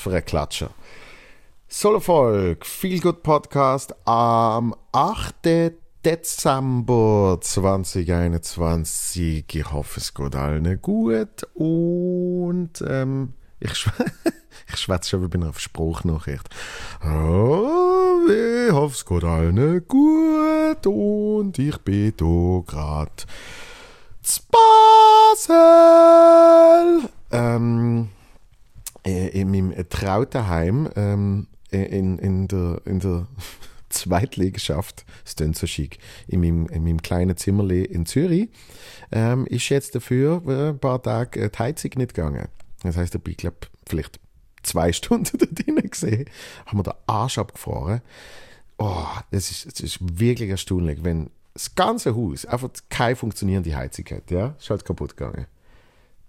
Für ein Klatscher. Solo-Folge, Feel Good Podcast am 8. Dezember 2021. Ich hoffe, es geht allen gut und ähm, ich, schw ich schwätze schon wie bei einer Spruchnachricht. Oh, ich hoffe, es geht allen gut und ich bin hier gerade zu Basel. Ähm, äh, in meinem Trautenheim ähm, in, in der, in der Zweitliegenschaft, das klingt so schick, in meinem, in meinem kleinen Zimmerli in Zürich, ähm, ist jetzt dafür ein paar Tage die Heizung nicht gegangen. Das heisst, ich glaube vielleicht zwei Stunden da drinnen gesehen, haben wir den Arsch abgefahren. Oh, das ist, das ist wirklich erstaunlich, wenn das ganze Haus einfach keine funktionierende Heizung hat, ja, ist halt kaputt gegangen.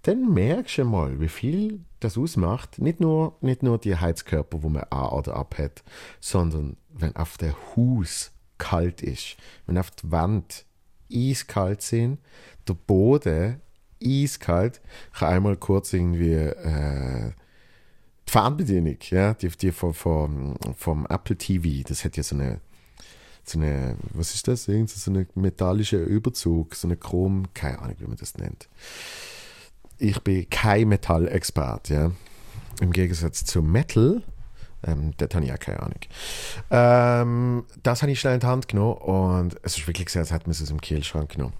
Dann merkst du mal, wie viel das ausmacht. Nicht nur, nicht nur die Heizkörper, wo man an oder ab hat, sondern wenn auf der Haus kalt ist, wenn auf der Wand eiskalt sind, der Boden eiskalt. Ich habe einmal kurz irgendwie äh, die Fernbedienung, ja, die, die vom, vom, vom Apple TV, das hat ja so eine so eine, was ist das? Irgend so eine metallische Überzug, so eine Chrom, keine Ahnung, wie man das nennt. Ich bin kein Metallexpert, ja. Im Gegensatz zu Metal, ähm, dort habe ich auch keine Ahnung. Ähm, das habe ich schnell in die Hand genommen und es ist wirklich sehr, als hätte man es aus dem Kühlschrank genommen.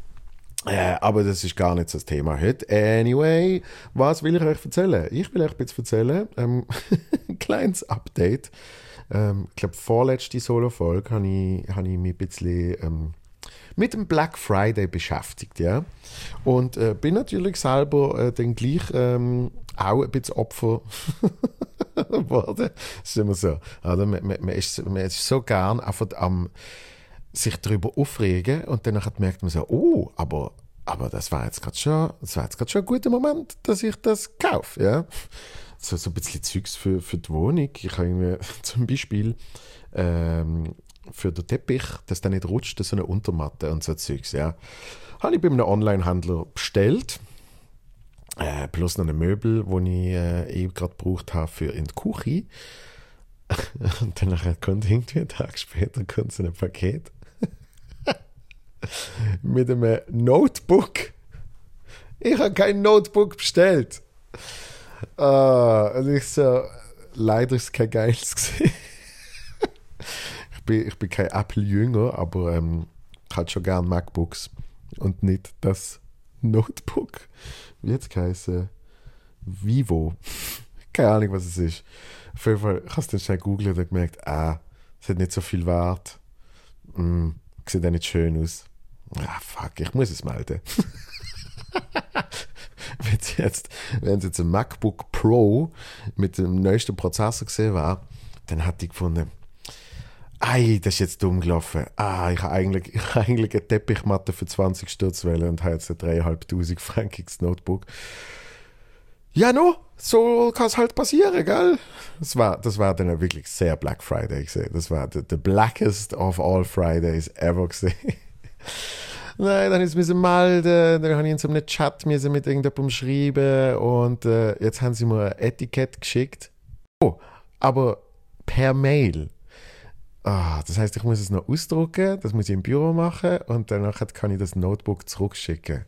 Äh, aber das ist gar nicht das Thema heute. Anyway, was will ich euch erzählen? Ich will euch jetzt erzählen, ähm, ein kleines Update ähm, ich glaube, vorletzte Solo-Folge habe ich, hab ich mich ein bisschen ähm, mit dem Black Friday beschäftigt. Ja? Und äh, bin natürlich selber äh, dann gleich ähm, auch ein bisschen Opfer geworden. Das ist immer so. Also, man, man, man, ist, man ist so gern einfach am sich darüber aufregen und dann merkt man so, oh, aber, aber das war jetzt gerade schon, schon ein guter Moment, dass ich das kaufe. Ja? so, so ein bisschen Zeugs für, für die Wohnung. Ich habe zum Beispiel ähm, für den Teppich, dass der nicht rutscht, so eine Untermatte und so Zeugs, ja. Habe ich bei einem Online-Händler bestellt. Äh, plus noch ein Möbel, das ich äh, eben gerade gebraucht habe für in die Küche. und dann kommt irgendwie einen Tag später so ein Paket mit einem Notebook. Ich habe kein Notebook bestellt. Ah, und ich so, leider ist es kein geiles gesehen. Ich, bin, ich bin kein Apple-Jünger, aber ähm, ich hatte schon gern MacBooks und nicht das Notebook. Wie jetzt heißen? Vivo. Keine Ahnung, was es ist. Auf jeden Fall, ich habe es dann schnell gegoogelt und gemerkt, ah, es hat nicht so viel Wert. Mm, sieht auch nicht schön aus. Ah, fuck, ich muss es melden. wenn es jetzt, jetzt ein MacBook Pro mit dem neuesten Prozessor gesehen war, dann hat die gefunden, Ei, das ist jetzt dumm gelaufen. Ah, ich habe eigentlich, ich habe eigentlich eine Teppichmatte für 20 Stutz und habe jetzt ein 3'500 frankiges Notebook. Ja, no, so kann es halt passieren, gell? Das war, das war dann wirklich sehr Black Friday gesehen. Das war the, the blackest of all Fridays ever gesehen. Nein, dann ist müssen melden, dann habe ich in so einem Chat mit irgendjemandem schreiben und äh, jetzt haben sie mir ein Etikett geschickt. Oh, aber per Mail. Ah, das heißt, ich muss es noch ausdrucken, das muss ich im Büro machen und danach kann ich das Notebook zurückschicken.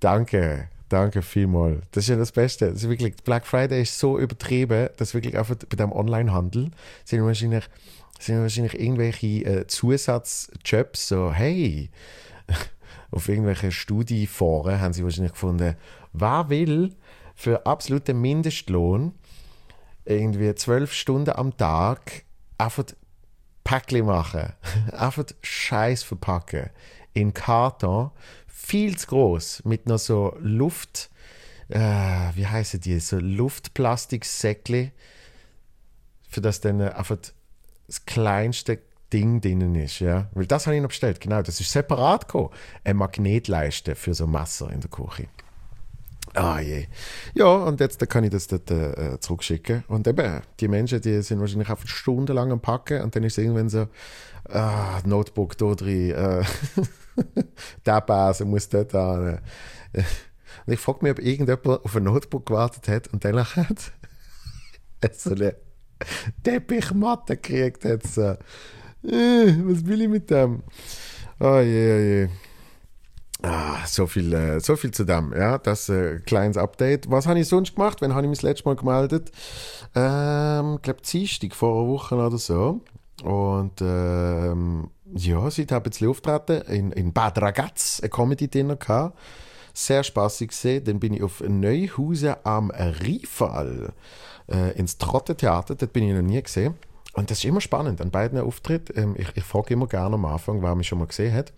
Danke, danke vielmals. Das ist ja das Beste. Das ist wirklich, Black Friday ist so übertrieben, dass wirklich einfach bei dem Onlinehandel sind wahrscheinlich sind wahrscheinlich irgendwelche äh, Zusatzjobs, so, hey, auf irgendwelchen Studieforen haben sie wahrscheinlich gefunden, wer will für absoluten Mindestlohn irgendwie zwölf Stunden am Tag einfach Päckchen machen, einfach Scheiß verpacken in Karton, viel zu groß mit noch so Luft, äh, wie heißen die, so Luftplastiksäckchen, für das dann einfach das kleinste Ding drinnen ist. Ja? Weil das habe ich noch bestellt. Genau, das ist separat gekommen. Eine Magnetleiste für so Messer in der Küche. Ah je. Ja, und jetzt kann ich das dort äh, zurückschicken. Und eben, die Menschen, die sind wahrscheinlich einfach stundenlang am Packen und dann ist es irgendwann so, ah, Notebook da drin, äh, der Base muss dort an. Und ich frage mich, ob irgendjemand auf ein Notebook gewartet hat und danach hat so eine Teppichmatte gekriegt hat. So. Äh, was will ich mit dem? Oh je, oh je. Ah, so viel, äh, so viel zu dem. Ja, das äh, kleines Update. Was habe ich sonst gemacht? Wann habe ich mich das letzte Mal gemeldet? Ähm, ich glaube, Dienstag vor einer Woche oder so. Und ähm, ja, sie hat ein bisschen auftreten in, in Bad Ragaz, ein Comedy-Dinner gehabt. Sehr spaßig gesehen. Dann bin ich auf Neuhausen am Riefall äh, ins Trottetheater. Dort bin ich noch nie gesehen. Und das ist immer spannend an beiden Auftritten. Ähm, ich, ich frage immer gerne am Anfang, wer mich schon mal gesehen hat.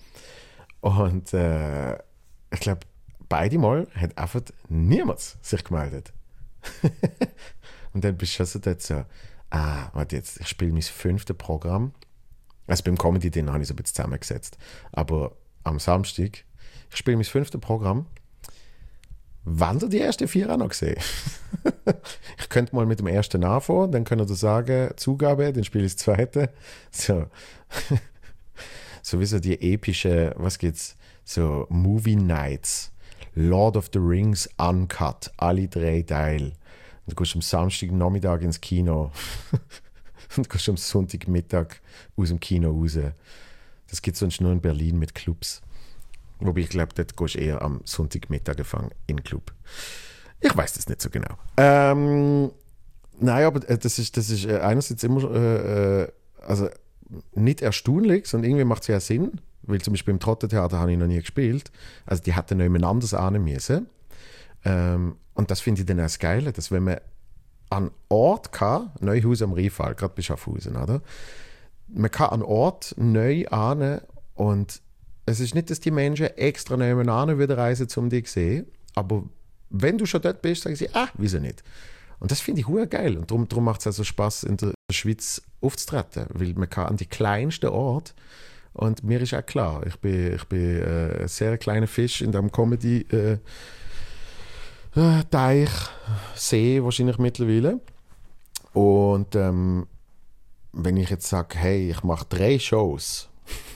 Und äh, ich glaube, beide Mal hat einfach niemand sich gemeldet. und dann bist du also dort so, ah, warte jetzt, ich spiele mein fünftes Programm. Also beim Comedy Dinner habe ich so ein bisschen zusammengesetzt. Aber am Samstag, ich spiele mein fünftes Programm. Wann ihr die ersten vier auch noch gesehen? ich könnte mal mit dem ersten anfangen, dann könnt ihr sagen, Zugabe, dann spiele ich das zweite. So. Sowieso die epische, was geht's? So Movie Nights. Lord of the Rings Uncut, alle drei Teile. Du gehst am Samstag Nachmittag ins Kino und gehst am Sonntagmittag aus dem Kino raus. Das gibt es sonst nur in Berlin mit Clubs. Wobei ich glaube, dort gehst du eher am Sonntagmittag gefangen in Club. Ich weiß das nicht so genau. Ähm, nein, aber äh, das ist, das ist äh, einerseits immer, äh, äh, also nicht erstaunlich, sondern irgendwie macht es ja Sinn, weil zum Beispiel im Trottentheater habe ich noch nie gespielt. Also die hätten noch jemand anderes ahnen müssen. Ähm, und das finde ich dann auch das Geile, dass wenn man an Ort kann, Neuhaus am Riefall, gerade bei Schaffhausen, oder? Man kann an Ort neu ahnen und es ist nicht, dass die Menschen extra nebenan wieder reisen, um dich zu sehen, aber wenn du schon dort bist, sagen sie, ah, wieso nicht? Und das finde ich geil und darum, darum macht es also Spaß in der Schweiz aufzutreten, weil man kann an die kleinsten Ort und mir ist auch klar, ich bin, ich bin äh, ein sehr kleiner Fisch in dem Comedy äh, äh, Teich, See wahrscheinlich mittlerweile und ähm, wenn ich jetzt sage, hey, ich mache drei Shows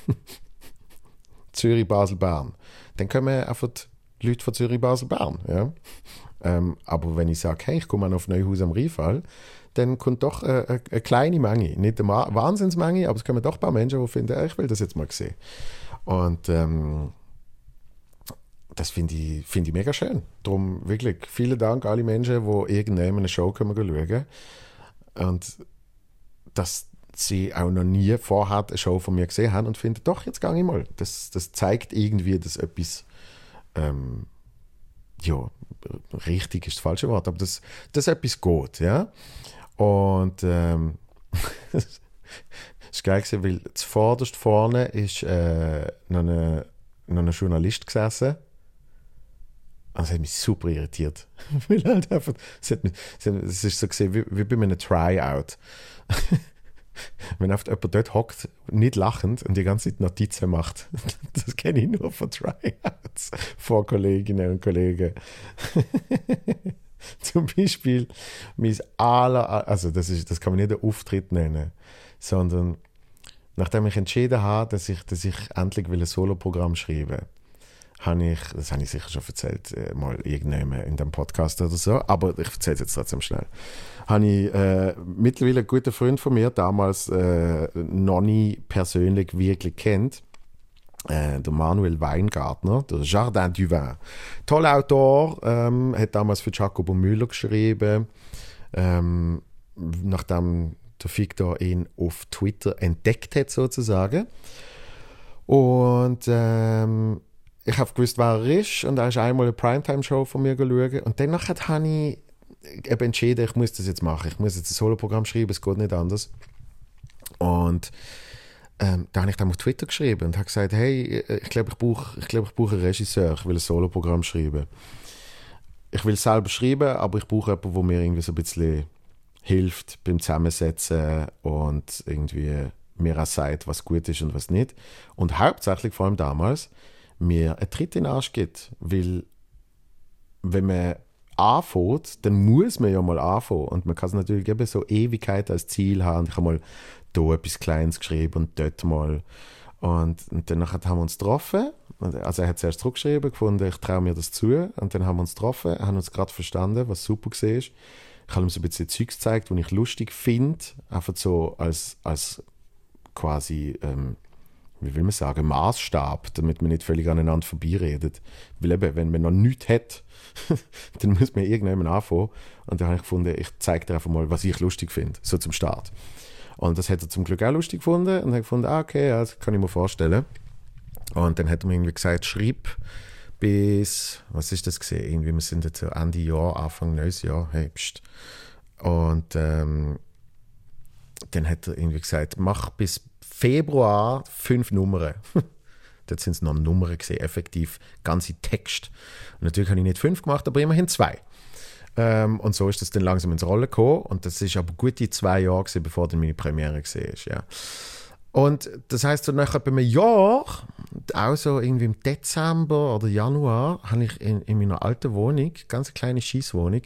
Zürich, Basel, Bern. Dann kommen einfach Leute von Zürich, Basel, Bern. Ja? Ähm, aber wenn ich sage, hey, ich komme auf Neuhaus am Riefall, dann kommt doch eine, eine, eine kleine Menge. Nicht eine Wahnsinnsmenge, aber es kommen doch ein paar Menschen, die finden, ich will das jetzt mal sehen. Und ähm, das finde ich, find ich mega schön. Darum wirklich vielen Dank alle Menschen, die irgendwann eine Show kommen schauen. Und das, sie auch noch nie vorher eine Show von mir gesehen haben und finden, doch, jetzt gehe ich mal. Das, das zeigt irgendwie, dass etwas, ähm, ja, richtig ist das falsche Wort, aber dass, dass etwas geht, ja. Und ähm, das ist geil gewesen, weil zuvorderst vorne ist äh, noch, eine, noch ein Journalist gesessen. Und das hat mich super irritiert. weil halt einfach, es, hat mich, es ist so gesehen wie, wie bei einem Tryout wenn oft jemand dort hockt, nicht lachend und die ganze Zeit Notizen macht. Das kenne ich nur von Tryouts vor Kolleginnen und Kollegen. Zum Beispiel mein aller, also das, ist, das kann man nicht einen Auftritt nennen, sondern nachdem ich entschieden habe, dass ich, dass ich endlich ein Soloprogramm schreiben will, habe ich, das habe ich sicher schon erzählt, äh, mal irgendjemand in dem Podcast oder so, aber ich erzähle es jetzt trotzdem schnell. Habe ich äh, mittlerweile einen guten Freund von mir, damals äh, noch nie persönlich wirklich kennt, äh, der Manuel Weingartner, der Jardin du Vin. Toller Autor, ähm, hat damals für Jacobo Müller geschrieben, ähm, nachdem der Victor ihn auf Twitter entdeckt hat sozusagen. Und ähm, ich habe gewusst, wer er ist und er ist einmal eine Primetime-Show von mir geschaut und danach habe ich eben entschieden, ich muss das jetzt machen. Ich muss jetzt ein Solo-Programm schreiben, es geht nicht anders. Und ähm, da habe ich dann auf Twitter geschrieben und habe gesagt, hey, ich glaube, ich brauche ich glaub, ich brauch einen Regisseur, ich will ein Solo-Programm schreiben. Ich will selber schreiben, aber ich brauche jemanden, der mir irgendwie so ein bisschen hilft beim Zusammensetzen und irgendwie mir auch sagt, was gut ist und was nicht. Und hauptsächlich, vor allem damals, mir einen Tritt in den Arsch gibt. Weil, wenn man anfängt, dann muss man ja mal anfangen. Und man kann es natürlich eben so Ewigkeit als Ziel haben. Ich habe mal da etwas Kleines geschrieben und dort mal. Und, und dann haben wir uns getroffen. Also er hat zuerst zurückgeschrieben, gefunden, ich traue mir das zu. Und dann haben wir uns getroffen, haben uns gerade verstanden, was super war. Ich habe ihm so ein bisschen Zeugs gezeigt, die ich lustig finde, einfach so als, als quasi, ähm, wie will man sagen, Maßstab, damit man nicht völlig aneinander vorbeiredet. Weil eben, wenn man noch nichts hat, dann muss man irgendjemand anfangen. Und dann habe ich gefunden, ich zeige dir einfach mal, was ich lustig finde, so zum Start. Und das hat er zum Glück auch lustig gefunden und hat gefunden, ah, okay, ja, das kann ich mir vorstellen. Und dann hat er mir irgendwie gesagt, schreib bis, was ist das gesehen? Irgendwie, wir sind jetzt Ende Jahr, Anfang neues Jahr, hey, pst. Und ähm, dann hat er irgendwie gesagt, mach bis Februar fünf Nummern. Dort sind es noch Nummern gesehen, effektiv ganze Text. Und natürlich habe ich nicht fünf gemacht, aber immerhin zwei. Ähm, und so ist das dann langsam ins Rollen gekommen. Und das ist aber gute zwei Jahre gewesen, bevor dann meine Premiere ist. Ja. Und das heißt, so nach etwa einem Jahr, auch so irgendwie im Dezember oder Januar, habe ich in, in meiner alten Wohnung, ganz kleine Schießwohnung,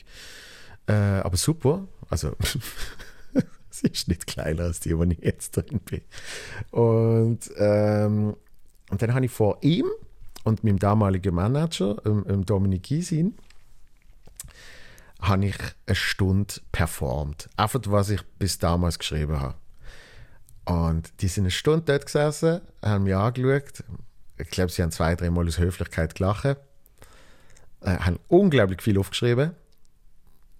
äh, aber super, also sie ist nicht kleiner als die, wo ich jetzt drin bin. Und, ähm, und dann habe ich vor ihm und meinem damaligen Manager, ähm, ähm Dominik Giesin, habe ich eine Stunde performt. Einfach, was ich bis damals geschrieben habe. Und die sind eine Stunde dort gesessen, haben mich angeschaut. Ich glaube, sie haben zwei, dreimal aus Höflichkeit gelacht. Äh, haben unglaublich viel aufgeschrieben.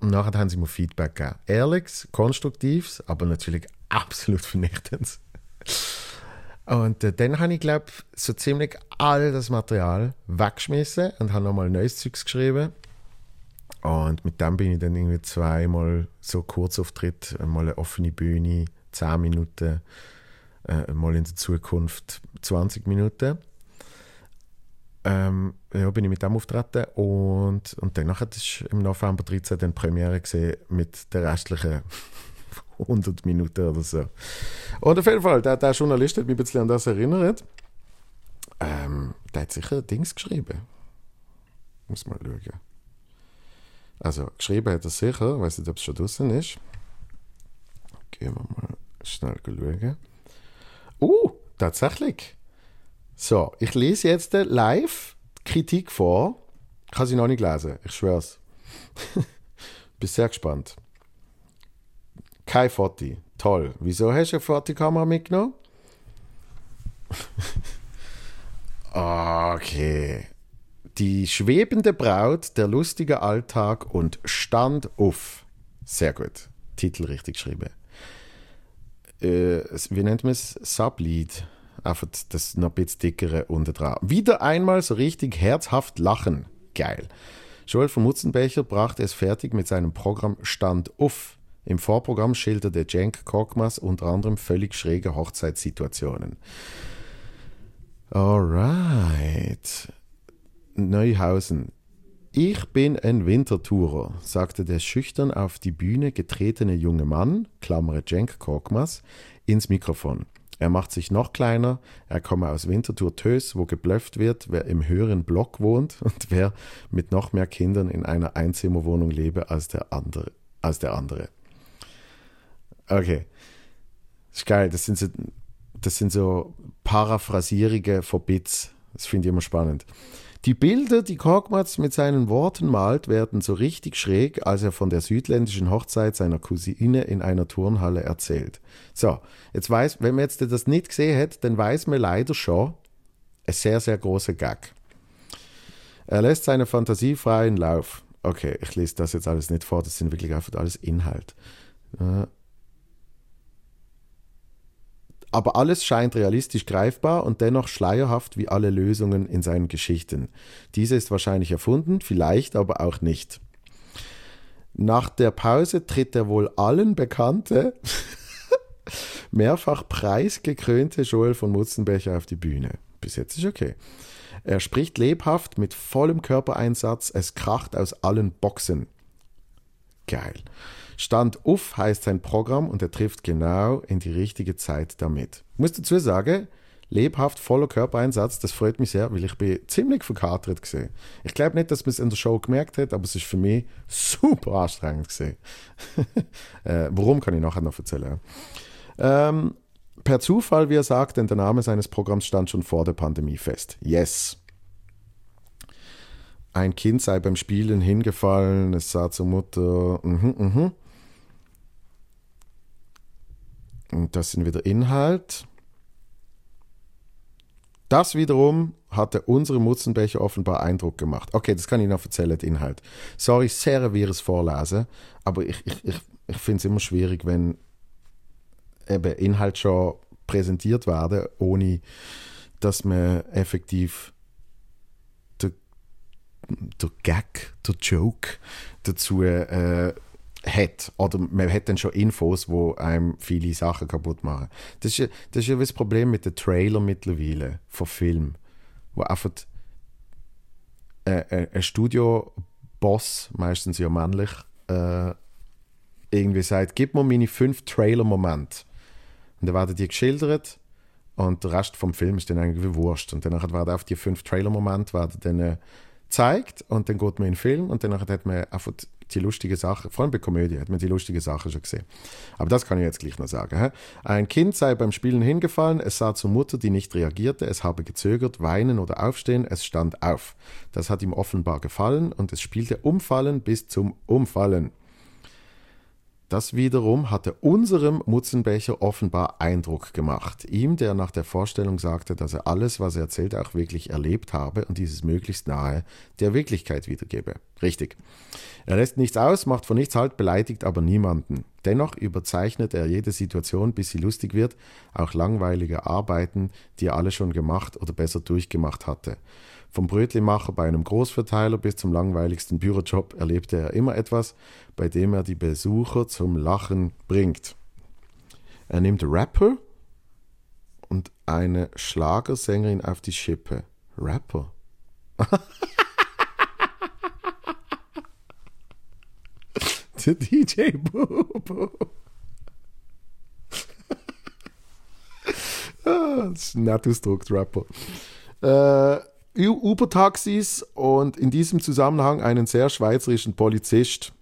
Und nachher haben sie mir Feedback gegeben. Ehrliches, konstruktives, aber natürlich absolut vernichtendes. Und äh, dann habe ich, glaube so ziemlich all das Material weggeschmissen und habe nochmal neues Zeugs geschrieben. Und mit dem bin ich dann irgendwie zweimal so Kurzauftritt, mal eine offene Bühne, 10 Minuten, äh, mal in der Zukunft 20 Minuten. Ähm, ja, bin ich mit dem auftreten und, und danach hat es im November 13 dann Premiere gesehen mit der restlichen 100 Minuten oder so. Und auf jeden Fall, der, der Journalist hat mich ein bisschen an das erinnert. Ähm, der hat sicher Dings geschrieben. Muss mal schauen. Also, geschrieben hat er sicher, weiß nicht, ob es schon draußen ist. Gehen wir mal schnell schauen. Uh, tatsächlich. So, ich lese jetzt live Kritik vor. Ich habe sie noch nicht gelesen, ich schwör's. Bin sehr gespannt. Kein Foti. Toll. Wieso hast du eine Fotokamera mitgenommen? okay. Die schwebende Braut, der lustige Alltag und Stand auf. Sehr gut. Titel richtig geschrieben äh, wie nennt man es? Sublied. Einfach das noch ein bisschen dickere unten dran. Wieder einmal so richtig herzhaft lachen. Geil. Joel von Mutzenbecher brachte es fertig mit seinem Programm Stand Uff. Im Vorprogramm schilderte Cenk Korkmaz unter anderem völlig schräge Hochzeitssituationen. Alright. Neuhausen. Ich bin ein Wintertourer, sagte der schüchtern auf die Bühne getretene junge Mann, Klammere Cenk Korkmaz, ins Mikrofon. Er macht sich noch kleiner, er komme aus Winterthur Tös, wo geblufft wird, wer im höheren Block wohnt und wer mit noch mehr Kindern in einer Einzimmerwohnung lebe als der andere. Als der andere. Okay. Das ist geil, das sind so, das sind so paraphrasierige Verbits. Das finde ich immer spannend. Die Bilder, die Korkmaz mit seinen Worten malt, werden so richtig schräg, als er von der südländischen Hochzeit seiner Cousine in einer Turnhalle erzählt. So, jetzt weiß, wenn man jetzt das nicht gesehen hat, dann weiß man leider schon, ein sehr, sehr großer Gag. Er lässt seine Fantasie freien Lauf. Okay, ich lese das jetzt alles nicht vor, das sind wirklich einfach alles Inhalt. Äh, aber alles scheint realistisch greifbar und dennoch schleierhaft wie alle Lösungen in seinen Geschichten. Diese ist wahrscheinlich erfunden, vielleicht aber auch nicht. Nach der Pause tritt der wohl allen bekannte, mehrfach preisgekrönte Joel von Mutzenbecher auf die Bühne. Bis jetzt ist okay. Er spricht lebhaft mit vollem Körpereinsatz, es kracht aus allen Boxen. Geil. Stand Uff heißt sein Programm und er trifft genau in die richtige Zeit damit. Ich muss dazu sagen, lebhaft, voller Körpereinsatz, das freut mich sehr, weil ich bin ziemlich verkatert gesehen. Ich glaube nicht, dass man es in der Show gemerkt hat, aber es ist für mich super anstrengend gesehen. äh, warum kann ich nachher noch erzählen? Ähm, per Zufall, wie er sagt, denn der Name seines Programms stand schon vor der Pandemie fest. Yes. ein Kind sei beim Spielen hingefallen, es sah zur Mutter, mhm, mhm. Und das sind wieder Inhalt. Das wiederum hatte unsere Mutzenbecher offenbar Eindruck gemacht. Okay, das kann ich noch erzählen, der Inhalt. Sorry, sehr wie es vorlesen, aber ich, ich, ich, ich finde es immer schwierig, wenn eben Inhalt schon präsentiert werden, ohne dass man effektiv der Gag, der Joke dazu äh, hat. Oder man hat dann schon Infos, wo einem viele Sachen kaputt machen. Das ist ja das, ist ja das Problem mit den Trailer mittlerweile von Filmen, wo einfach äh, äh, ein Studio-Boss, meistens ja männlich, äh, irgendwie sagt, gib mir meine fünf Trailer-Momente. Und dann werden die geschildert und der Rest vom Film ist dann irgendwie wurscht. Und dann werden auf die fünf Trailer-Momente äh, gezeigt und dann geht man in den Film und dann hat man einfach die lustige Sache, vor allem bei Komödie hat man die lustige Sache schon gesehen. Aber das kann ich jetzt gleich noch sagen. He? Ein Kind sei beim Spielen hingefallen, es sah zur Mutter, die nicht reagierte, es habe gezögert, weinen oder aufstehen, es stand auf. Das hat ihm offenbar gefallen und es spielte Umfallen bis zum Umfallen. Das wiederum hatte unserem Mutzenbecher offenbar Eindruck gemacht. Ihm, der nach der Vorstellung sagte, dass er alles, was er erzählte, auch wirklich erlebt habe und dieses möglichst nahe der Wirklichkeit wiedergebe. Richtig. Er lässt nichts aus, macht von nichts halt, beleidigt aber niemanden. Dennoch überzeichnet er jede Situation, bis sie lustig wird, auch langweilige Arbeiten, die er alle schon gemacht oder besser durchgemacht hatte. Vom Brötlimacher bei einem Großverteiler bis zum langweiligsten Bürojob erlebte er immer etwas, bei dem er die Besucher zum Lachen bringt. Er nimmt Rapper und eine Schlagersängerin auf die Schippe. Rapper? Der DJ Bobo. ah, das ist ein nett ausgedrückt, Rapper. Äh, Uber-Taxis und in diesem Zusammenhang einen sehr schweizerischen Polizist.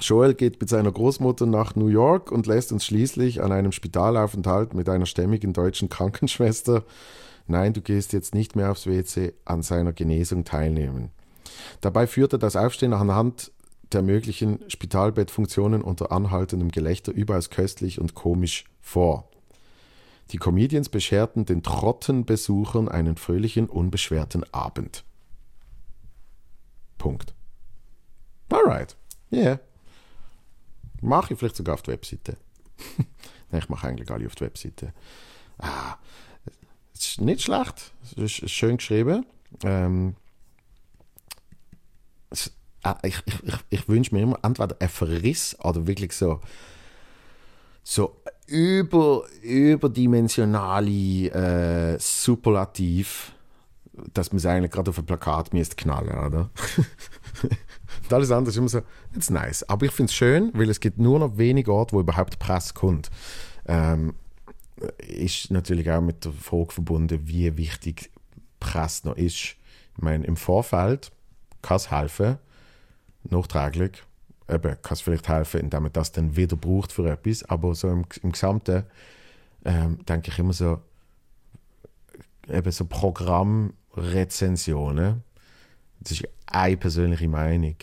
Joel geht mit seiner Großmutter nach New York und lässt uns schließlich an einem Spitalaufenthalt mit einer stämmigen deutschen Krankenschwester, nein, du gehst jetzt nicht mehr aufs WC, an seiner Genesung teilnehmen. Dabei führt er das Aufstehen anhand der möglichen Spitalbettfunktionen unter anhaltendem Gelächter überaus köstlich und komisch vor. Die Comedians bescherten den Trottenbesuchern einen fröhlichen, unbeschwerten Abend. Punkt. Alright. Yeah. Mache ich vielleicht sogar auf die Webseite. Nein, ich mache eigentlich alle auf die Webseite. Ah, ist nicht schlecht. Es ist schön geschrieben. Ähm, es, ah, ich, ich, ich, ich wünsche mir immer entweder ein Verriss oder wirklich so, so über, überdimensionale äh, Superlativ, dass man es eigentlich gerade auf ein Plakat müsste knallen, oder? Und alles andere ist immer so, it's nice. Aber ich finde es schön, weil es gibt nur noch wenige Orte, wo überhaupt Presse kommt. Ähm, ist natürlich auch mit der Frage verbunden, wie wichtig Presse noch ist. Ich meine, im Vorfeld kann es helfen, nachträglich eben, kann es vielleicht helfen, indem man das dann wieder braucht für etwas. Aber so im, im Gesamten ähm, denke ich immer so, eben so Programmrezensionen. Das ist eine persönliche Meinung.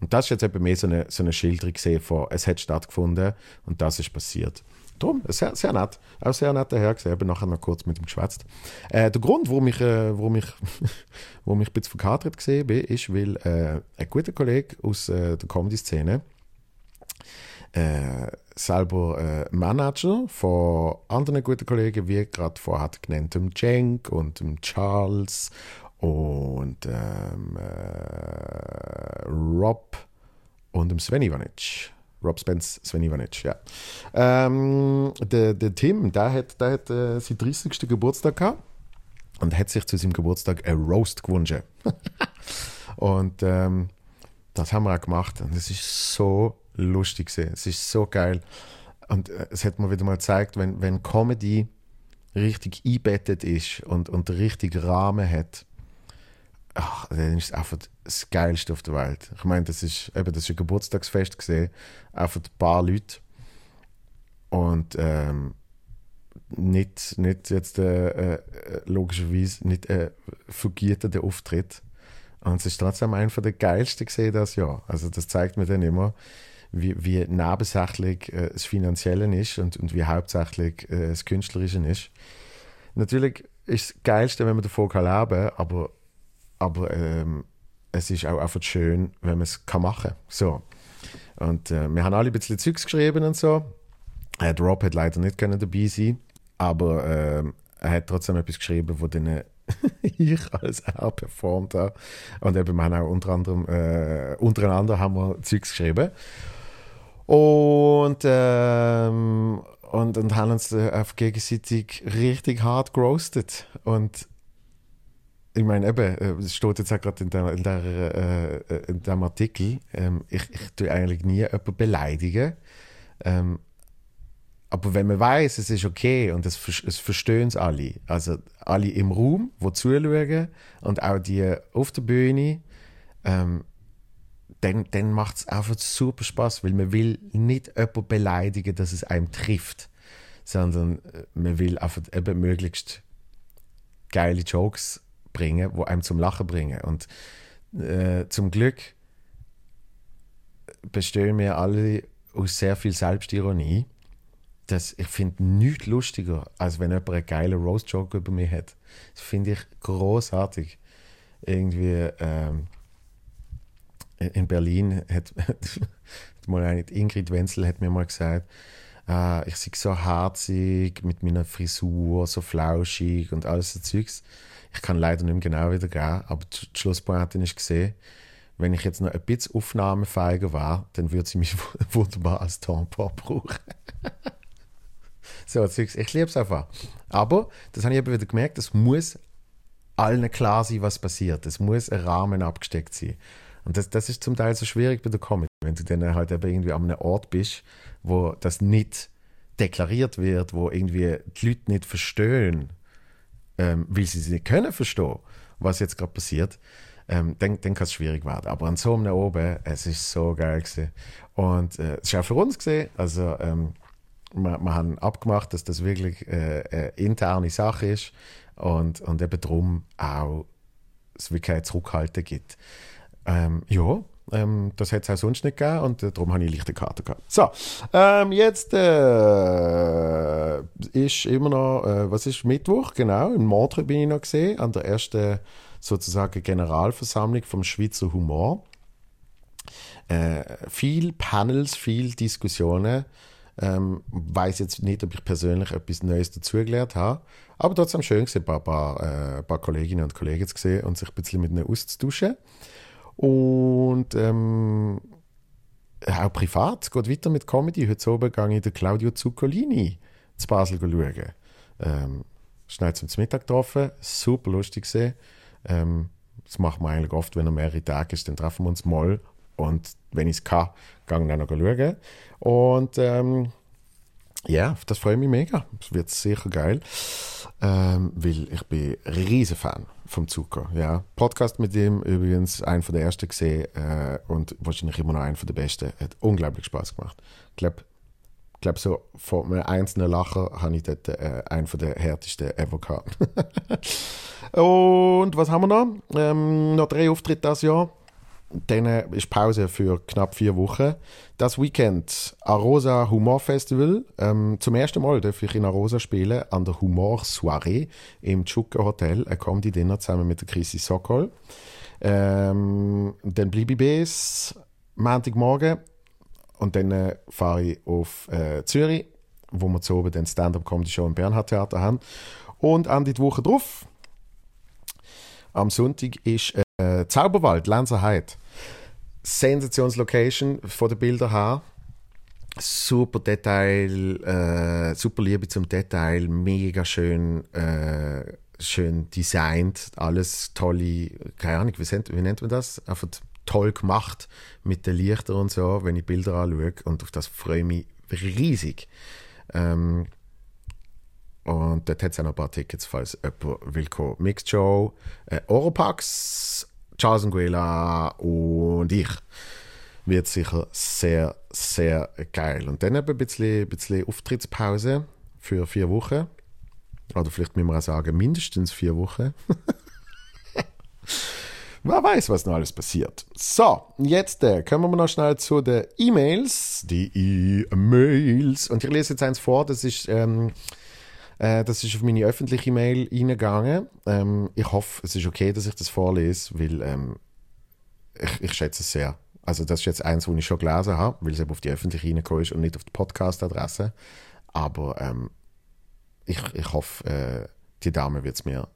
Und das ist jetzt eben mehr so eine, so eine Schilderung von, es hat stattgefunden und das ist passiert. Darum, sehr, sehr nett. Auch sehr nett Herr gesehen. Ich nachher noch kurz mit ihm geschwätzt. Äh, der Grund, warum ich, äh, warum ich, warum ich ein bisschen verkatert gesehen bin, ist, weil äh, ein guter Kollege aus äh, der Comedy-Szene äh, selber äh, Manager von anderen guten Kollegen, wie gerade vorher genannt, dem Cenk und dem Charles und ähm, äh, Rob und dem Sven Ivanic. Rob Spence, Sven Ivanic, ja. Ähm, der, der Tim, der hat, der hat äh, seinen 30. Geburtstag gehabt und hat sich zu seinem Geburtstag ein Roast gewünscht. und ähm, das haben wir auch gemacht und es ist so lustig gewesen. Es ist so geil. Und äh, es hat mir wieder mal gezeigt, wenn, wenn Comedy richtig einbettet ist und, und den richtigen Rahmen hat, ach, dann ist es einfach das Geilste auf der Welt. Ich meine, das ist eben das ist ein Geburtstagsfest gesehen, einfach ein paar Leute und ähm, nicht, nicht jetzt äh, äh, logischerweise nicht äh, vergierter Auftritt, Und es ist trotzdem einer der geilsten gesehen das Jahr. Also das zeigt mir dann immer, wie, wie nebensächlich äh, das Finanzielle ist und, und wie hauptsächlich äh, das Künstlerische ist. Natürlich ist das Geilste, wenn man davon kann leben kann, aber, aber ähm, es ist auch einfach schön, wenn man es machen kann. So. Und äh, wir haben alle ein bisschen Zeugs geschrieben und so. Äh, Rob hat leider nicht können dabei sein aber äh, er hat trotzdem etwas geschrieben, wo dann ich als er performt habe. Und eben, wir haben auch unter anderem, äh, untereinander haben wir Zeugs geschrieben. Und, ähm, und, und haben uns äh, gegenseitig richtig hart gerostet. Und ich meine, eben, äh, es steht jetzt auch gerade in, der, in, der, äh, äh, in dem Artikel, ähm, ich, ich tue eigentlich nie jemanden beleidigen. Ähm, aber wenn man weiß, es ist okay und es, es verstehen es alle, also alle im Raum, die zuschauen und auch die auf der Bühne, ähm, dann, dann macht es einfach super Spaß, weil man will nicht jemanden beleidigen, dass es einem trifft, sondern äh, man will einfach eben möglichst geile Jokes bringen, wo einem zum Lachen bringen. Und äh, zum Glück bestehen wir alle aus sehr viel Selbstironie. Das, ich finde nichts lustiger, als wenn jemand einen geilen Roast-Joke über mich hat. Das finde ich großartig. Irgendwie ähm, in Berlin hat, mal eine, Ingrid Wenzel hat mir mal gesagt, äh, ich sehe so harzig mit meiner Frisur, so flauschig und alles so Zeugs. Ich kann leider nicht mehr genau wiedergeben, aber die Schlusspointe ist gesehen, wenn ich jetzt noch ein bisschen aufnahmefeiger war, dann würde sie mich wunderbar als Tampon brauchen. so, ich liebe es einfach. Aber, das habe ich eben wieder gemerkt, es muss allen klar sein, was passiert. Es muss ein Rahmen abgesteckt sein. Und das, das ist zum Teil so schwierig bei der Comedy, wenn du dann halt eben irgendwie an einem Ort bist, wo das nicht deklariert wird, wo irgendwie die Leute nicht verstehen, ähm, weil sie es nicht können verstehen, was jetzt gerade passiert, ähm, dann, dann kann es schwierig werden. Aber an so einem oben, es ist so geil gewesen. Und äh, es ist auch für uns gesehen, also ähm, wir, wir, haben abgemacht, dass das wirklich äh, eine interne Sache ist und, und eben darum auch es wirklich ein Zurückhalten gibt. Ähm, ja, ähm, das hätte es auch sonst nicht gegeben und äh, darum habe ich leichte Karte gehabt. So, ähm, jetzt äh, ist immer noch, äh, was ist Mittwoch, genau, in Montreux bin ich noch gesehen, an der ersten sozusagen Generalversammlung vom Schweizer Humor. Äh, viel Panels, viel Diskussionen. Ähm, weiß jetzt nicht, ob ich persönlich etwas Neues dazugelernt habe, aber trotzdem schön gesehen, ein paar, paar, äh, paar Kolleginnen und Kollegen zu sehen und sich ein bisschen mit ihnen auszutauschen. Und ähm, auch privat, geht weiter mit Comedy. Heute Abend gehe ich den Claudio Zuccolini zu Basel schauen. Ähm, schnell zum Mittag getroffen, super lustig gesehen. Ähm, das machen wir eigentlich oft, wenn er mehrere Tage ist, dann treffen wir uns mal. Und wenn ich es kann, gehe ich dann noch schauen. Und ähm, ja, das freut mich mega. Es wird sicher geil. Ähm, weil ich bin riesen Fan vom Zucker. Ja. Podcast mit ihm übrigens, einer der ersten gesehen äh, und wahrscheinlich immer noch einer der besten. Hat unglaublich Spaß gemacht. Ich glaube, glaub so von einem einzelnen Lacher habe ich dort äh, einen der härtesten ever gehabt. und was haben wir noch? Ähm, noch drei Auftritte das Jahr. Dann ist Pause für knapp vier Wochen. Das Weekend Arosa Humor Festival. Ähm, zum ersten Mal darf ich in Arosa spielen an der Humor Soiree im Chuka Hotel. Ein Comedy Dinner zusammen mit der Chrissy Sokol. Ähm, dann bleibe ich bis Montagmorgen und dann äh, fahre ich auf äh, Zürich, wo wir zu oben den Stand-up Comedy Show im Bernhard Theater haben. Und an die Woche drauf, am Sonntag, ist äh, Zauberwald, Lenzerheide. Sensationslocation von den Bildern her. Super Detail, äh, super Liebe zum Detail, mega schön, äh, schön designt, alles tolle, keine Ahnung, wie, wie nennt man das? Einfach toll gemacht mit den Lichtern und so, wenn ich Bilder anschaue und auf das freue ich mich riesig. Ähm, und dort hat es auch noch ein paar Tickets, falls jemand will kommen. Mixed Show, äh, Oropax, Charles Nguela und ich. Wird sicher sehr, sehr geil. Und dann eben ein bisschen, ein bisschen Auftrittspause für vier Wochen. Oder vielleicht müssen wir auch sagen, mindestens vier Wochen. Wer weiß, was noch alles passiert. So, jetzt äh, kommen wir noch schnell zu den E-Mails. Die E-Mails. Und ich lese jetzt eins vor, das ist, ähm, äh, das ist auf meine öffentliche Mail eingegangen. Ähm, ich hoffe, es ist okay, dass ich das vorlese, weil ähm, ich, ich schätze es sehr. Also das ist jetzt eins, wo ich schon gelesen habe, weil es eben auf die öffentliche reingekommen ist und nicht auf die Podcast-Adresse. Aber ähm, ich, ich hoffe, äh, die Dame wird es mir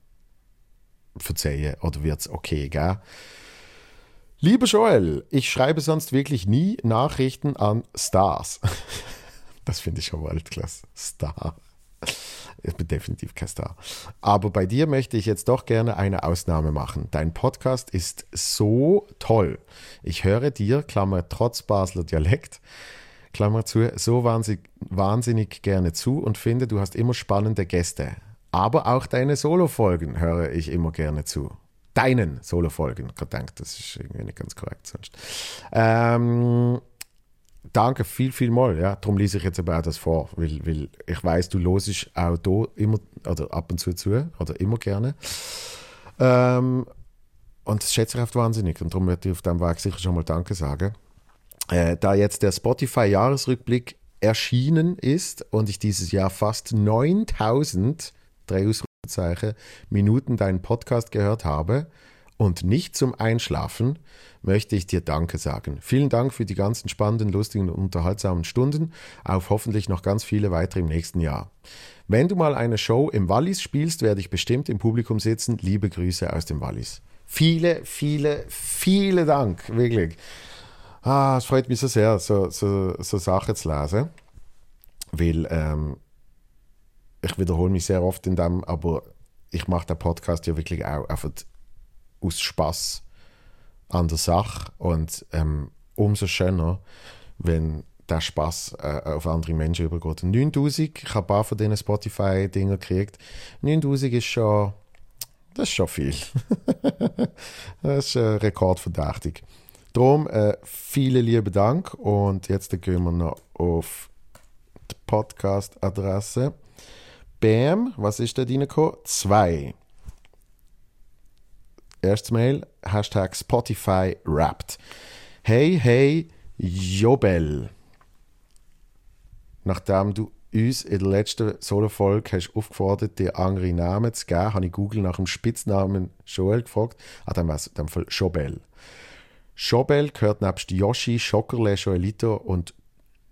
verzeihen oder wird es okay gell? Lieber Joel, ich schreibe sonst wirklich nie Nachrichten an Stars. Das finde ich schon Weltklasse. Star. Ich bin definitiv kein Star. Aber bei dir möchte ich jetzt doch gerne eine Ausnahme machen. Dein Podcast ist so toll. Ich höre dir, Klammer trotz Basler Dialekt, Klammer zu, so wahnsinnig, wahnsinnig gerne zu und finde, du hast immer spannende Gäste. Aber auch deine Solo-Folgen höre ich immer gerne zu. Deinen Solo-Folgen. Ich denke, das ist irgendwie nicht ganz korrekt sonst. Ähm, danke viel, viel mal. Ja, darum lese ich jetzt aber auch das vor, weil, weil ich weiß, du losisch auch da immer oder ab und zu zu oder immer gerne. Ähm, und das schätze ich oft wahnsinnig und darum möchte ich auf dem Weg sicher schon mal Danke sagen. Äh, da jetzt der Spotify-Jahresrückblick erschienen ist und ich dieses Jahr fast 9000 drei Ausrufezeichen, Minuten deinen Podcast gehört habe und nicht zum Einschlafen, möchte ich dir Danke sagen. Vielen Dank für die ganzen spannenden, lustigen und unterhaltsamen Stunden, auf hoffentlich noch ganz viele weitere im nächsten Jahr. Wenn du mal eine Show im Wallis spielst, werde ich bestimmt im Publikum sitzen. Liebe Grüße aus dem Wallis. Viele, viele, viele Dank, wirklich. Ah, es freut mich so sehr, so, so, so Sachen zu lesen, weil ähm, ich wiederhole mich sehr oft in dem, aber ich mache den Podcast ja wirklich auch einfach aus Spaß an der Sache und ähm, umso schöner, wenn der Spaß äh, auf andere Menschen übergeht. 9000, ich habe ein paar von diesen Spotify-Dinger gekriegt. 9000 ist schon, das ist schon viel. das ist äh, rekordverdächtig. Darum, äh, vielen lieben Dank und jetzt gehen wir noch auf die Podcast-Adresse. Bam, was ist da reingekommen? Zwei. Erstes Mail, Hashtag Spotify Wrapped. Hey, hey, Jobel. Nachdem du uns in der letzten Solo-Folge hast aufgefordert, dir andere Namen zu geben, habe ich Google nach dem Spitznamen Joel gefragt. Ah, dann war es in dem Fall Jobel. Jobel gehört nebst Yoshi, Schockerle, Joelito und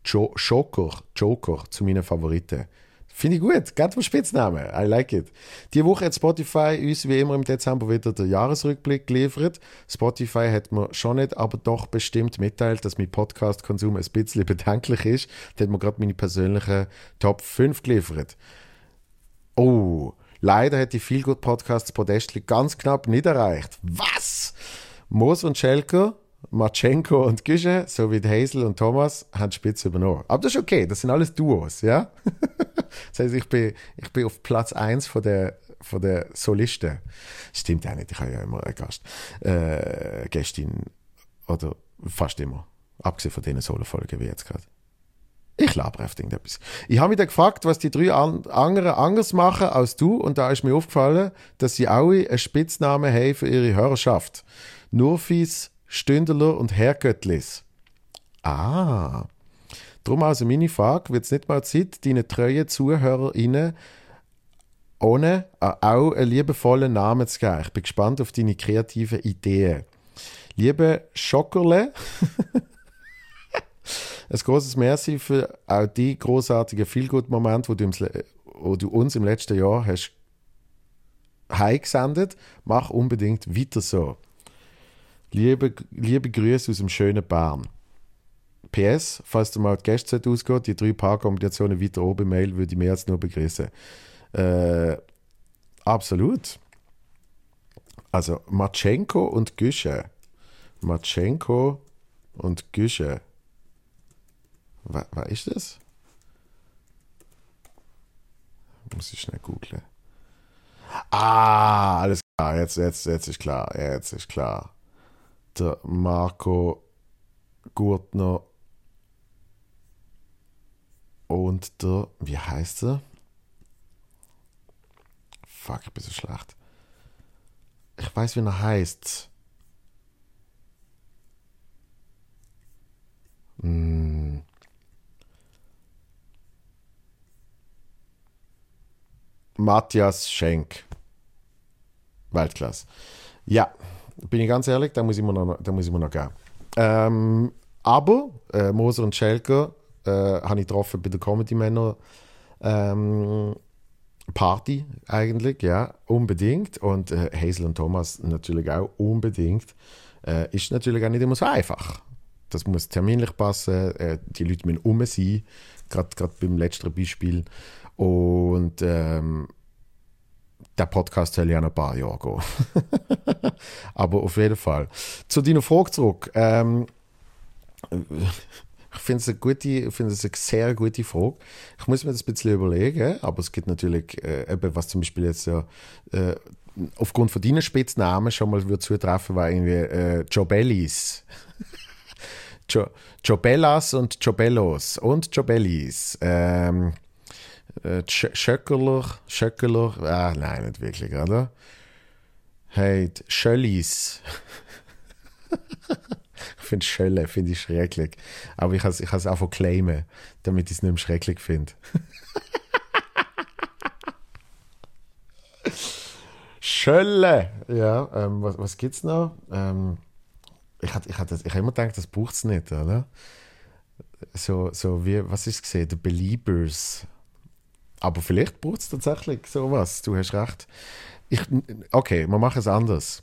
jo Joker, Joker zu meinen Favoriten. Finde ich gut, ganz vom Spitznamen. I like it. Die Woche hat Spotify uns wie immer im Dezember wieder den Jahresrückblick geliefert. Spotify hat mir schon nicht, aber doch bestimmt mitteilt, dass mein Podcast-Konsum ein bisschen bedenklich ist. Da hat mir gerade meine persönlichen Top 5 geliefert. Oh, leider hat die Feelgood Podcasts Podestli ganz knapp nicht erreicht. Was? Moos und Schelker Marchenko und Güsche sowie Hazel und Thomas haben die Spitze übernommen. Aber das ist okay, das sind alles Duos, ja? das heißt, ich bin, ich bin auf Platz 1 von der, von der Solisten. Stimmt ja nicht, ich habe ja immer einen Gast, äh, Gästin oder fast immer. Abgesehen von diesen Solo-Folgen wie jetzt gerade. Ich laber auf irgendetwas. Ich habe mich dann gefragt, was die drei an anderen anders machen als du und da ist mir aufgefallen, dass sie alle einen Spitznamen haben für ihre Hörerschaft. Nurfis, Stündler und Herrgöttlis. Ah. Drum also meine Frage, wird es nicht mal Zeit, deine treuen ZuhörerInnen ohne auch einen liebevollen Namen zu geben? Ich bin gespannt auf deine kreativen Ideen. Liebe Schockerle, ein großes Merci für auch die großartigen Feelgood-Momente, wo, du wo du uns im letzten Jahr hast heimgesendet. Mach unbedingt weiter so. Liebe, liebe Grüße aus dem schönen Bern. PS, falls du mal die Gästezeit ausgeht, die drei Paarkombinationen weiter oben Mail würde ich mehr als nur begrüßen. Äh, absolut. Also Matschenko und Güsche. Matschenko und Güsche. Was, was ist das? Muss ich schnell googeln. Ah, alles klar. Jetzt, jetzt, jetzt ist klar. Jetzt ist klar der Marco Gurtner und der, wie heißt er? Fuck, ich bin so schlecht. Ich weiß, wie er heißt. Hm. Matthias Schenk. Waldklasse. Ja, bin ich ganz ehrlich, da muss ich mir noch, da muss ich mir noch geben. Ähm, aber äh, Moser und Schelker äh, habe ich getroffen bei der Comedy Männer ähm, Party eigentlich, ja, unbedingt. Und äh, Hazel und Thomas natürlich auch unbedingt. Äh, ist natürlich auch nicht immer so einfach. Das muss terminlich passen, äh, die Leute müssen um sein, gerade beim letzten Beispiel. Und ähm, der Podcast ja noch ein paar Jahre gehen. Aber auf jeden Fall. Zu deiner Frage zurück. Ähm, ich finde es eine gute, finde es eine sehr gute Frage. Ich muss mir das ein bisschen überlegen, aber es gibt natürlich äh, eben, was zum Beispiel jetzt äh, aufgrund von deinen Spitznamen schon mal würde zutreffen, war irgendwie äh, Jobellis. jo, Jobellas und Jobellos und Jobellis. Ähm, äh, Schöckerler, Schöckerler, ah, nein, nicht wirklich, oder? Hey, Schöllis. ich finde Schölle, finde ich schrecklich. Aber ich kann es ich einfach claimen, damit ich es nicht mehr schrecklich finde. Schölle! Ja, ähm, was, was es noch? Ähm, ich hatte ich hat, hab immer gedacht, das braucht es nicht, oder? So, so wie, was ist es gesehen? The Beliebers. Aber vielleicht braucht es tatsächlich sowas. Du hast recht. Ich, okay, wir machen es anders.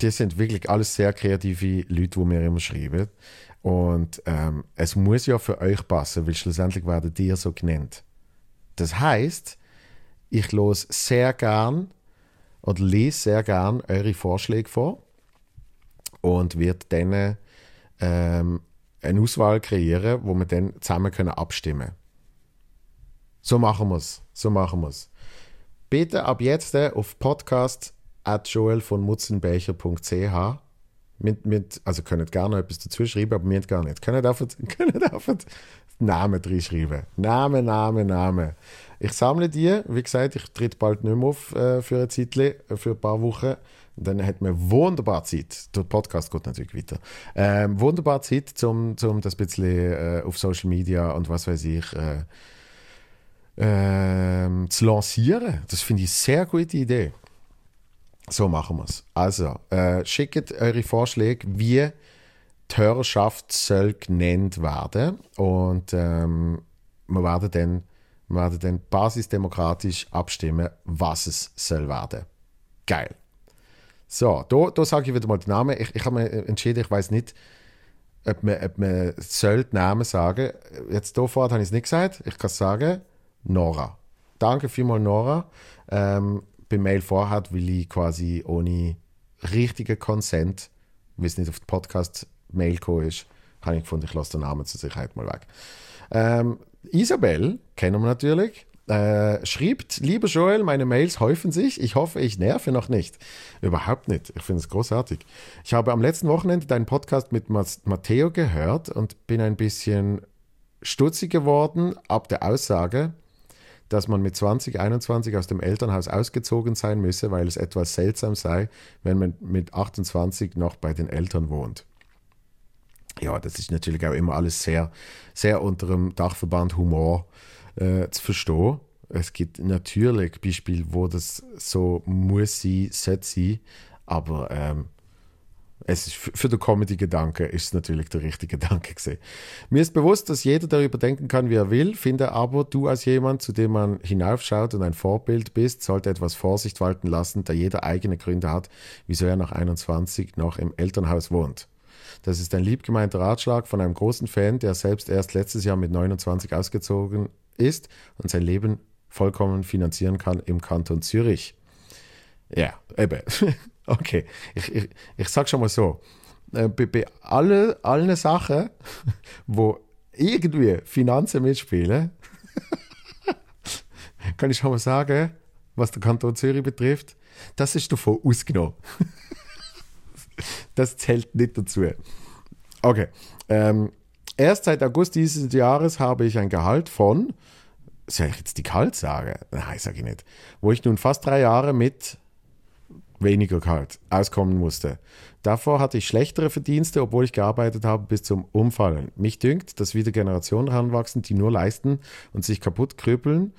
Die sind wirklich alles sehr kreative Leute, die mir immer schreiben. Und ähm, es muss ja für euch passen, weil schlussendlich werden die so genannt. Das heißt, ich los sehr gern oder lese sehr gern eure Vorschläge vor und werde dann ähm, eine Auswahl kreieren, wo wir dann zusammen können abstimmen können. So machen wir es. So machen wir es. Bitte ab jetzt äh, auf podcast von mutzenbecher.ch mit, mit, also könnt gerne etwas dazu schreiben, aber mir gar nicht. Könnt einfach, könnt einfach Namen drin schreiben. Name, Name, Name. Ich sammle die. Wie gesagt, ich tritt bald nicht mehr auf äh, für ein Zeitchen, äh, für ein paar Wochen. Dann hat man wunderbar Zeit. Der Podcast geht natürlich weiter. Ähm, wunderbar Zeit, um zum das bisschen äh, auf Social Media und was weiß ich äh, ähm, zu lancieren. Das finde ich eine sehr gute Idee. So machen wir es. Also, äh, schickt eure Vorschläge, wie die Hörerschaft soll genannt werden. Und ähm, wir werden dann, wir werden dann basisdemokratisch abstimmen, was es soll werden. Geil. So, da, da sage ich wieder mal den Namen. Ich, ich habe mir entschieden, ich weiß nicht, ob man, ob man soll den Namen sagen. Jetzt vorher habe ich es nicht gesagt. Ich kann es sagen. Nora. Danke vielmals, Nora. Ähm, bei Mail vorhat, weil ich quasi ohne richtigen Consent, wie es nicht auf den Podcast-Mail gekommen ist, habe ich gefunden, ich lasse den Namen zur Sicherheit mal weg. Ähm, Isabel kennen wir natürlich. Äh, schreibt, lieber Joel, meine Mails häufen sich. Ich hoffe, ich nerve noch nicht. Überhaupt nicht. Ich finde es großartig. Ich habe am letzten Wochenende deinen Podcast mit Matteo gehört und bin ein bisschen stutzig geworden ab der Aussage, dass man mit 20, 21 aus dem Elternhaus ausgezogen sein müsse, weil es etwas seltsam sei, wenn man mit 28 noch bei den Eltern wohnt. Ja, das ist natürlich auch immer alles sehr, sehr unter dem Dachverband Humor äh, zu verstehen. Es gibt natürlich Beispiele, wo das so muss sein, sollte sein, aber ähm, es ist für den Comedy-Gedanke ist es natürlich der richtige Gedanke gewesen. Mir ist bewusst, dass jeder darüber denken kann, wie er will, finde aber, du als jemand, zu dem man hinaufschaut und ein Vorbild bist, sollte etwas Vorsicht walten lassen, da jeder eigene Gründe hat, wieso er nach 21 noch im Elternhaus wohnt. Das ist ein liebgemeinter Ratschlag von einem großen Fan, der selbst erst letztes Jahr mit 29 ausgezogen ist und sein Leben vollkommen finanzieren kann im Kanton Zürich. Ja, eben. Okay, ich, ich, ich sag schon mal so, äh, bei, bei alle, allen Sachen, wo irgendwie Finanzen mitspielen, kann ich schon mal sagen, was der Kanton Zürich betrifft, das ist davon ausgenommen. das zählt nicht dazu. Okay. Ähm, erst seit August dieses Jahres habe ich ein Gehalt von, soll ich jetzt die Gehalt sagen? Nein, sage ich nicht. Wo ich nun fast drei Jahre mit weniger Gehalt auskommen musste. Davor hatte ich schlechtere Verdienste, obwohl ich gearbeitet habe bis zum Umfallen. Mich dünkt, dass wieder Generationen heranwachsen, die nur leisten und sich kaputt krüppeln,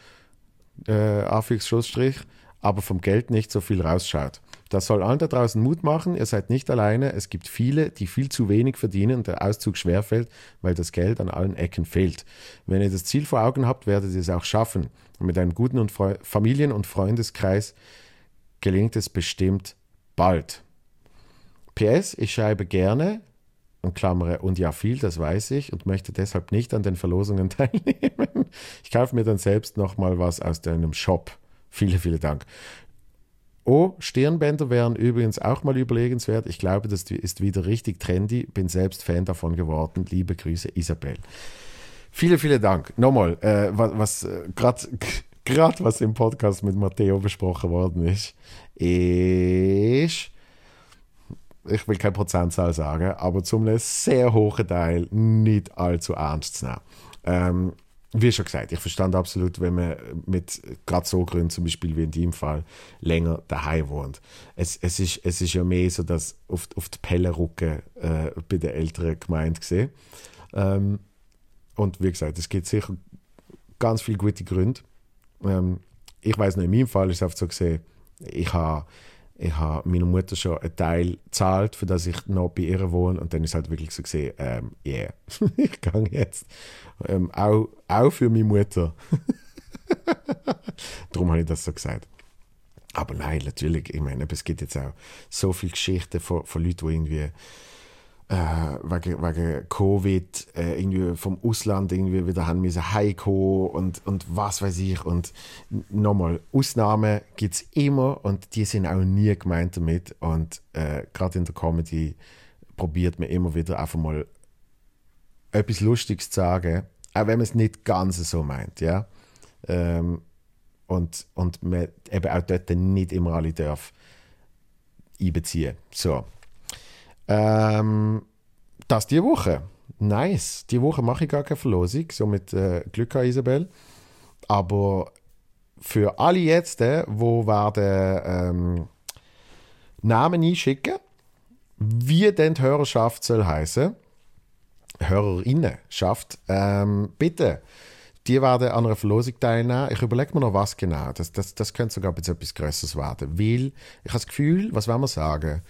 äh, Afix Schlussstrich, aber vom Geld nicht so viel rausschaut. Das soll allen da draußen Mut machen, ihr seid nicht alleine, es gibt viele, die viel zu wenig verdienen und der Auszug schwerfällt, weil das Geld an allen Ecken fehlt. Wenn ihr das Ziel vor Augen habt, werdet ihr es auch schaffen. Und mit einem guten und Familien- und Freundeskreis gelingt es bestimmt bald. PS, ich schreibe gerne, und klammere und ja viel, das weiß ich, und möchte deshalb nicht an den Verlosungen teilnehmen. Ich kaufe mir dann selbst nochmal was aus deinem Shop. Vielen, vielen Dank. Oh, Stirnbänder wären übrigens auch mal überlegenswert. Ich glaube, das ist wieder richtig trendy. Bin selbst Fan davon geworden. Liebe Grüße, Isabel. Vielen, vielen Dank. Nochmal, äh, was, was äh, gerade was im Podcast mit Matteo besprochen worden ist, ist, ich will keine Prozentzahl sagen, aber zum sehr hohen Teil nicht allzu ernst zu nehmen. Ähm, wie schon gesagt, ich verstand absolut, wenn man mit gerade so Gründen, zum Beispiel wie in deinem Fall, länger daheim wohnt. Es, es, ist, es ist ja mehr so, dass auf, auf die Pelle rücken äh, bei den älteren Gemeinden gesehen. Ähm, und wie gesagt, es gibt sicher ganz viele gute Gründe. Ähm, ich weiß noch, in meinem Fall ist es oft so gesehen, ich habe ich habe meiner Mutter schon einen Teil gezahlt, für das ich noch bei ihr wohne. Und dann ist halt wirklich so gesehen, ähm, yeah, ich gehe jetzt. Ähm, auch, auch für meine Mutter. Darum habe ich das so gesagt. Aber nein, natürlich, ich meine, es gibt jetzt auch so viele Geschichten von, von Leuten, die irgendwie äh, wegen, wegen Covid äh, irgendwie vom Ausland irgendwie wieder haben müssen heimkommen und, und was weiß ich. Und nochmal, Ausnahmen gibt es immer und die sind auch nie gemeint damit. Und äh, gerade in der Comedy probiert man immer wieder einfach mal etwas Lustiges zu sagen, auch wenn man es nicht ganz so meint, ja. Ähm, und, und man eben auch dort nicht immer alle darf einbeziehen. So. Ähm, das die Woche. Nice. Die Woche mache ich gar keine Verlosung, somit äh, Glück an Isabel. Aber für alle jetzt, äh, wo werden ähm, Namen einschicken, wie denn die Hörerschaft soll heißen, Hörerinnenschaft, ähm, bitte, die werden an einer Verlosung teilnehmen. Ich überlege mir noch, was genau. Das, das, das könnte sogar etwas Größeres werden. Weil ich habe das Gefühl, was wollen wir sagen?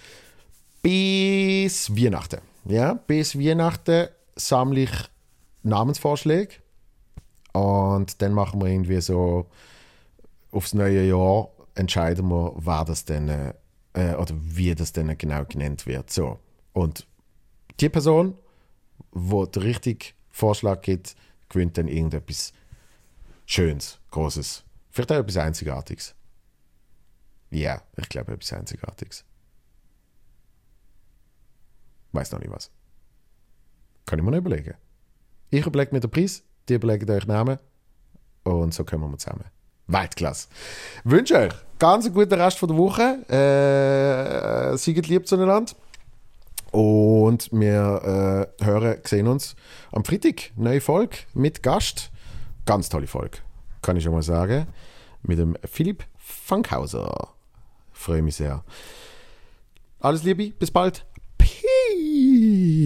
Bis Weihnachten. Ja, bis Weihnachten sammle ich Namensvorschläge und dann machen wir irgendwie so aufs neue Jahr entscheiden wir, wer das denn äh, oder wie das denn genau genannt wird. So. Und die Person, wo der richtige Vorschlag gibt, gewinnt dann irgendetwas Schönes, Großes. Vielleicht auch etwas Einzigartiges. Ja, ich glaube etwas Einzigartiges. Weiß noch nicht was. Kann ich mir noch überlegen. Ich überlege mir den Preis, die überlegen euch Namen und so kommen wir zusammen. Weltklasse. Wünsche euch ganz einen guten Rest der Woche. Äh, seid lieb zueinander. Und wir äh, hören, sehen uns am Freitag. Neue Folge mit Gast. Ganz tolle Folge, kann ich schon mal sagen. Mit dem Philipp Fankhauser. Freue mich sehr. Alles Liebe, bis bald. Peace.